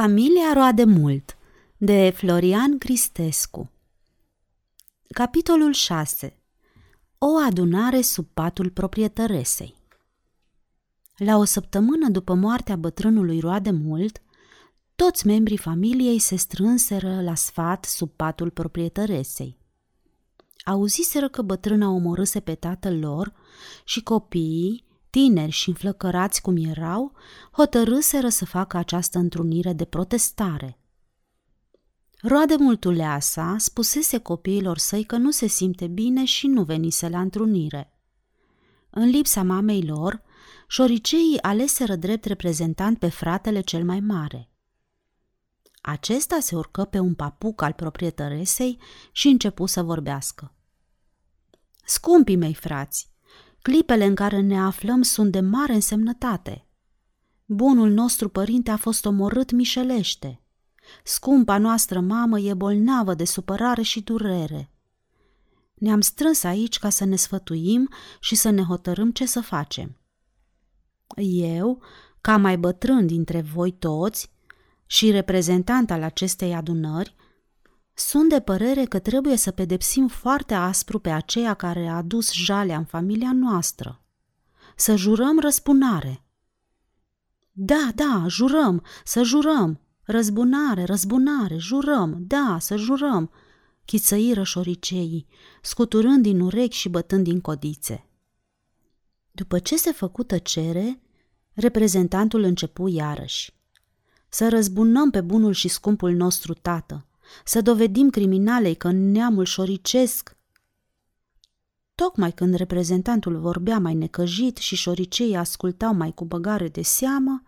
Familia roade mult de Florian Cristescu. Capitolul 6 O adunare sub patul proprietăresei. La o săptămână după moartea bătrânului roade mult, toți membrii familiei se strânseră la sfat sub patul proprietăresei. Auziseră că bătrâna omorâse pe tatăl lor și copiii, tineri și înflăcărați cum erau, hotărâseră să facă această întrunire de protestare. Roade multuleasa spusese copiilor săi că nu se simte bine și nu venise la întrunire. În lipsa mamei lor, șoriceii aleseră drept reprezentant pe fratele cel mai mare. Acesta se urcă pe un papuc al proprietăresei și începu să vorbească. Scumpii mei frați, Clipele în care ne aflăm sunt de mare însemnătate. Bunul nostru părinte a fost omorât mișelește. Scumpa noastră mamă e bolnavă de supărare și durere. Ne-am strâns aici ca să ne sfătuim și să ne hotărâm ce să facem. Eu, ca mai bătrân dintre voi toți și reprezentant al acestei adunări, sunt de părere că trebuie să pedepsim foarte aspru pe aceea care a adus jalea în familia noastră. Să jurăm răspunare. Da, da, jurăm, să jurăm. Răzbunare, răzbunare, jurăm, da, să jurăm, chițăiră șoriceii, scuturând din urechi și bătând din codițe. După ce se făcu tăcere, reprezentantul începu iarăși. Să răzbunăm pe bunul și scumpul nostru tată, să dovedim criminalei că în neamul șoricesc Tocmai când reprezentantul vorbea mai necăjit și șoricei ascultau mai cu băgare de seamă,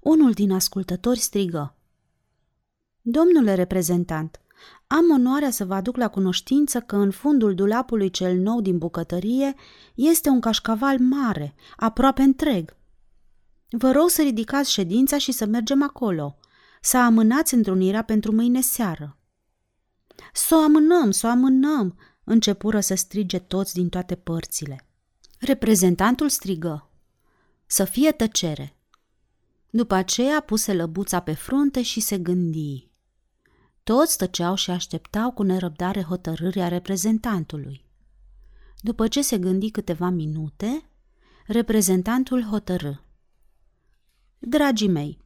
unul din ascultători strigă. Domnule reprezentant, am onoarea să vă aduc la cunoștință că în fundul dulapului cel nou din bucătărie este un cașcaval mare, aproape întreg. Vă rog să ridicați ședința și să mergem acolo să amânați întrunirea pentru mâine seară. Să o amânăm, să o amânăm, începură să strige toți din toate părțile. Reprezentantul strigă. Să fie tăcere. După aceea puse lăbuța pe frunte și se gândi. Toți tăceau și așteptau cu nerăbdare hotărârea reprezentantului. După ce se gândi câteva minute, reprezentantul hotărâ. Dragii mei,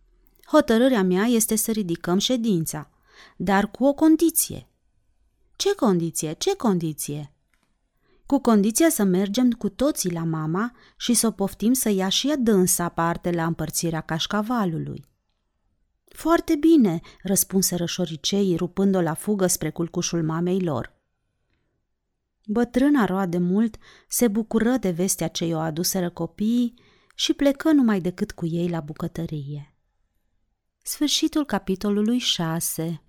Hotărârea mea este să ridicăm ședința, dar cu o condiție. Ce condiție? Ce condiție? Cu condiția să mergem cu toții la mama și să o poftim să ia și ea dânsa parte la împărțirea cașcavalului. Foarte bine, răspunse rășoriceii, rupând-o la fugă spre culcușul mamei lor. Bătrâna roade mult se bucură de vestea ce i-o aduseră copiii și plecă numai decât cu ei la bucătărie. Sfârșitul capitolului 6